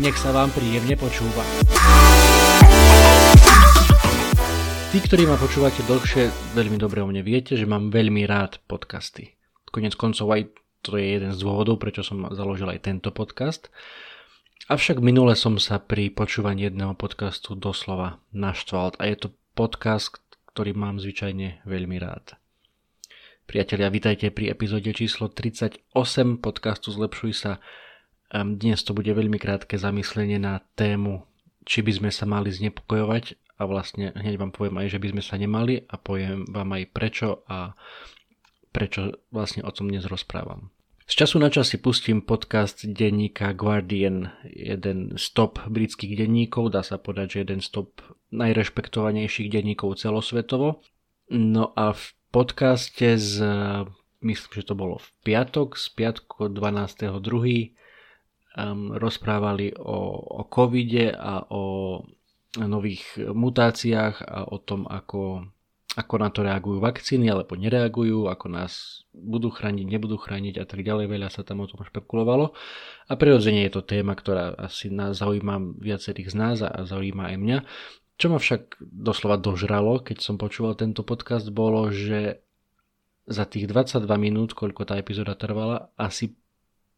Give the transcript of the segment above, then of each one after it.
Nech sa vám príjemne počúva. Tí, ktorí ma počúvate dlhšie, veľmi dobre o mne viete, že mám veľmi rád podcasty. Konec koncov aj to je jeden z dôvodov, prečo som založil aj tento podcast. Avšak minule som sa pri počúvaní jedného podcastu doslova naštval a je to podcast, ktorý mám zvyčajne veľmi rád. Priatelia, vitajte pri epizóde číslo 38 podcastu Zlepšuj sa dnes to bude veľmi krátke zamyslenie na tému, či by sme sa mali znepokojovať a vlastne hneď vám poviem aj, že by sme sa nemali a poviem vám aj prečo a prečo vlastne o tom dnes rozprávam. Z času na čas si pustím podcast denníka Guardian, jeden z top britských denníkov, dá sa povedať, že jeden z top najrešpektovanejších denníkov celosvetovo. No a v podcaste z, myslím, že to bolo v piatok, z piatku 12.2 um, rozprávali o, o covide a o nových mutáciách a o tom, ako, ako na to reagujú vakcíny alebo nereagujú, ako nás budú chrániť, nebudú chrániť a tak ďalej. Veľa sa tam o tom špekulovalo. A prirodzene je to téma, ktorá asi nás zaujíma viacerých z nás a zaujíma aj mňa. Čo ma však doslova dožralo, keď som počúval tento podcast, bolo, že za tých 22 minút, koľko tá epizóda trvala, asi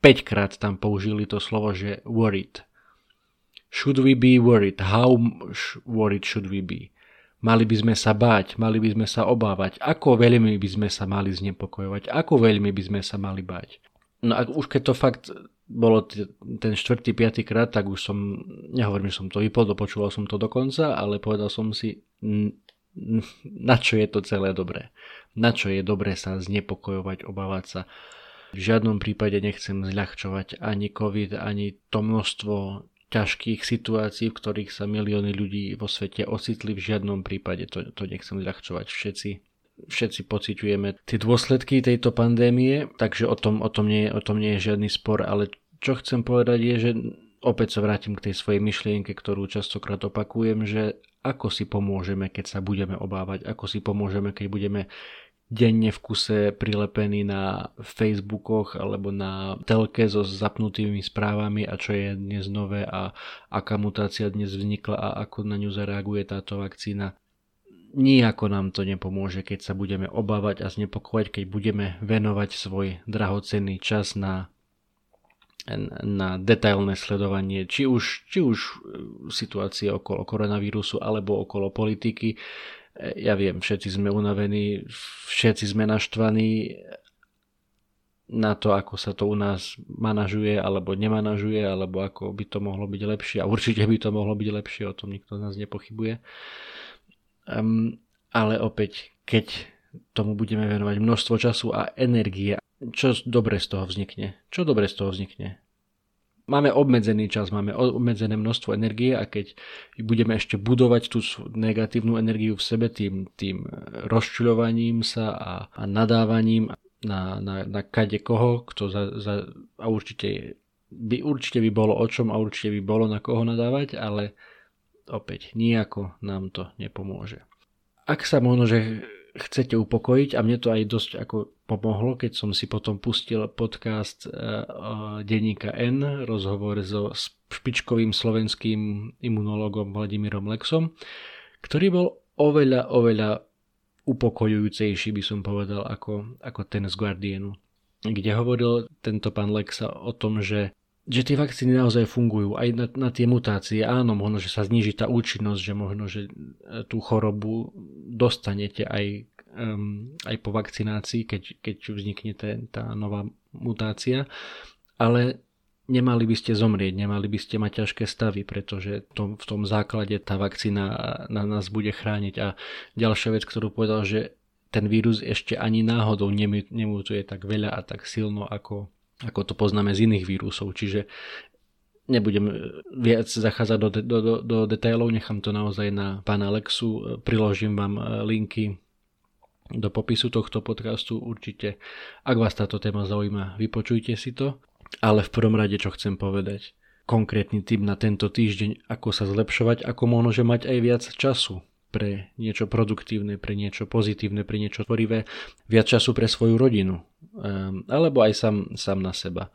5 krát tam použili to slovo, že worried. Should we be worried? How worried should we be? Mali by sme sa báť, mali by sme sa obávať. Ako veľmi by sme sa mali znepokojovať? Ako veľmi by sme sa mali báť? No a už keď to fakt bolo t- ten štvrtý, piatý krát, tak už som, nehovorím, že som to vypol, dopočúval som to dokonca, ale povedal som si, n- n- na čo je to celé dobré. Na čo je dobré sa znepokojovať, obávať sa v žiadnom prípade nechcem zľahčovať ani COVID, ani to množstvo ťažkých situácií, v ktorých sa milióny ľudí vo svete ocitli. V žiadnom prípade to, to nechcem zľahčovať. Všetci, všetci pociťujeme tie dôsledky tejto pandémie, takže o tom, o, tom nie, o tom nie je žiadny spor, ale čo chcem povedať je, že opäť sa vrátim k tej svojej myšlienke, ktorú častokrát opakujem, že ako si pomôžeme, keď sa budeme obávať, ako si pomôžeme, keď budeme denne v kuse prilepený na Facebookoch alebo na telke so zapnutými správami a čo je dnes nové a aká mutácia dnes vznikla a ako na ňu zareaguje táto vakcína. Nijako nám to nepomôže, keď sa budeme obávať a znepokojať, keď budeme venovať svoj drahocenný čas na na detailné sledovanie či už, či už situácie okolo koronavírusu alebo okolo politiky ja viem, všetci sme unavení, všetci sme naštvaní na to, ako sa to u nás manažuje alebo nemanažuje, alebo ako by to mohlo byť lepšie. A určite by to mohlo byť lepšie, o tom nikto z nás nepochybuje. Um, ale opäť, keď tomu budeme venovať množstvo času a energie, čo dobre z toho vznikne? Čo dobre z toho vznikne? Máme obmedzený čas, máme obmedzené množstvo energie a keď budeme ešte budovať tú negatívnu energiu v sebe tým, tým rozčuľovaním sa a, a nadávaním na, na, na kade koho, kto za, za, a určite by, určite by bolo o čom a určite by bolo na koho nadávať, ale opäť nijako nám to nepomôže. Ak sa možno, že chcete upokojiť a mne to aj dosť ako pomohlo, keď som si potom pustil podcast uh, denníka N, rozhovor so špičkovým slovenským imunologom Vladimírom Lexom, ktorý bol oveľa, oveľa upokojujúcejší, by som povedal, ako, ako ten z Guardianu. Kde hovoril tento pán Lexa o tom, že že tie vakcíny naozaj fungujú aj na, na tie mutácie. Áno, možno, že sa zniží tá účinnosť, že možno, že e, tú chorobu dostanete aj, um, aj po vakcinácii, keď, keď vznikne tá nová mutácia, ale nemali by ste zomrieť, nemali by ste mať ťažké stavy, pretože to, v tom základe tá vakcína na nás bude chrániť. A ďalšia vec, ktorú povedal, že ten vírus ešte ani náhodou nemutuje tak veľa a tak silno ako ako to poznáme z iných vírusov. Čiže Nebudem viac zachádzať do, do, do, do detailov, nechám to naozaj na pána Alexu, priložím vám linky do popisu tohto podcastu určite. Ak vás táto téma zaujíma, vypočujte si to. Ale v prvom rade, čo chcem povedať, konkrétny tip na tento týždeň, ako sa zlepšovať, ako môže mať aj viac času pre niečo produktívne, pre niečo pozitívne, pre niečo tvorivé, viac času pre svoju rodinu, um, alebo aj sám, sám na seba.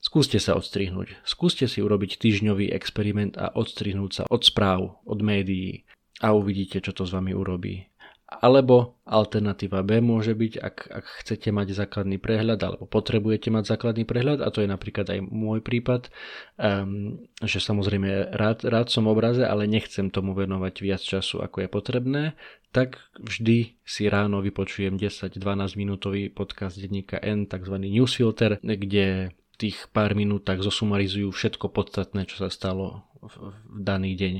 Skúste sa odstrihnúť. Skúste si urobiť týždňový experiment a odstrihnúť sa od správ, od médií a uvidíte, čo to s vami urobí. Alebo alternatíva B môže byť, ak, ak chcete mať základný prehľad alebo potrebujete mať základný prehľad a to je napríklad aj môj prípad, um, že samozrejme rád, rád som obraze, ale nechcem tomu venovať viac času ako je potrebné, tak vždy si ráno vypočujem 10-12 minútový podcast denníka N, tzv. newsfilter, kde tých pár minút tak zosumarizujú všetko podstatné, čo sa stalo v, v daný deň.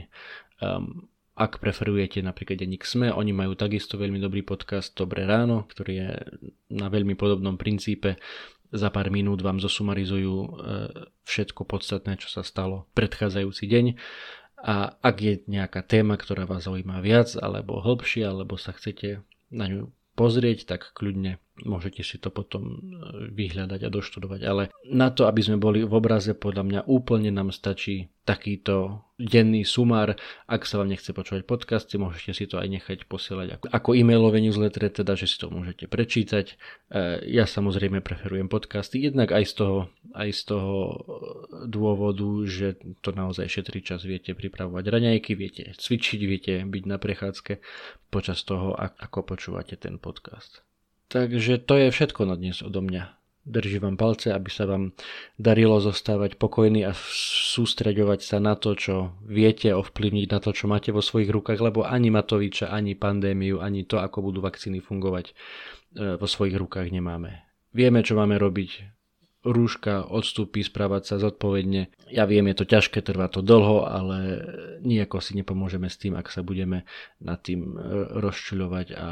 Um, ak preferujete napríklad denník SME, oni majú takisto veľmi dobrý podcast Dobré ráno, ktorý je na veľmi podobnom princípe. Za pár minút vám zosumarizujú e, všetko podstatné, čo sa stalo predchádzajúci deň. A ak je nejaká téma, ktorá vás zaujíma viac, alebo hĺbšie, alebo sa chcete na ňu pozrieť, tak kľudne môžete si to potom e, vyhľadať a doštudovať. Ale na to, aby sme boli v obraze, podľa mňa úplne nám stačí takýto denný sumár. Ak sa vám nechce počúvať podcasty, môžete si to aj nechať posielať ako, ako e-mailové newsletter, teda, že si to môžete prečítať. E, ja samozrejme preferujem podcasty, jednak aj z toho, aj z toho dôvodu, že to naozaj šetrí čas, viete pripravovať raňajky, viete cvičiť, viete byť na prechádzke počas toho, ako počúvate ten podcast. Takže to je všetko na dnes odo mňa. Držím vám palce, aby sa vám darilo zostávať pokojný a sústreďovať sa na to, čo viete ovplyvniť, na to, čo máte vo svojich rukách, lebo ani Matoviča, ani pandémiu, ani to, ako budú vakcíny fungovať, e, vo svojich rukách nemáme. Vieme, čo máme robiť. Rúška, odstupy, správať sa zodpovedne. Ja viem, je to ťažké, trvá to dlho, ale nejako si nepomôžeme s tým, ak sa budeme nad tým e, rozčuľovať a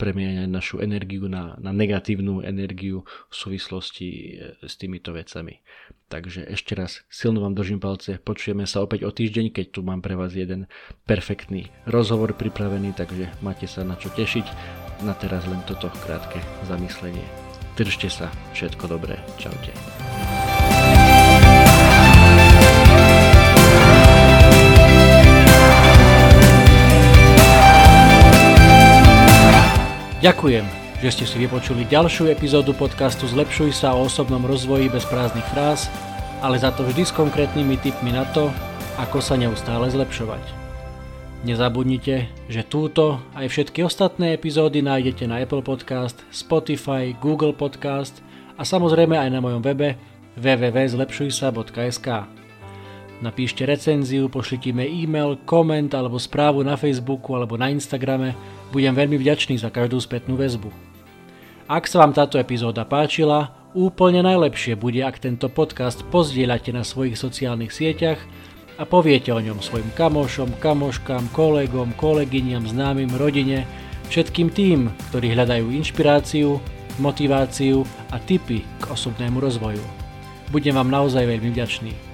premieňať našu energiu na, na negatívnu energiu v súvislosti e, s týmito vecami. Takže ešte raz silno vám držím palce, počujeme sa opäť o týždeň, keď tu mám pre vás jeden perfektný rozhovor pripravený, takže máte sa na čo tešiť. Na teraz len toto krátke zamyslenie. Držte sa, všetko dobré, čaute. Ďakujem, že ste si vypočuli ďalšiu epizódu podcastu Zlepšuj sa o osobnom rozvoji bez prázdnych fráz, ale za to vždy s konkrétnymi tipmi na to, ako sa neustále zlepšovať. Nezabudnite, že túto aj všetky ostatné epizódy nájdete na Apple Podcast, Spotify, Google Podcast a samozrejme aj na mojom webe www.zlepšujsa.sk. Napíšte recenziu, pošlite mi e-mail, koment alebo správu na Facebooku alebo na Instagrame budem veľmi vďačný za každú spätnú väzbu. Ak sa vám táto epizóda páčila, úplne najlepšie bude, ak tento podcast pozdieľate na svojich sociálnych sieťach a poviete o ňom svojim kamošom, kamoškám, kolegom, kolegyniam, známym, rodine, všetkým tým, ktorí hľadajú inšpiráciu, motiváciu a tipy k osobnému rozvoju. Budem vám naozaj veľmi vďačný.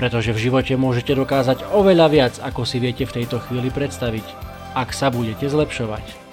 Pretože v živote môžete dokázať oveľa viac, ako si viete v tejto chvíli predstaviť ak sa budete zlepšovať.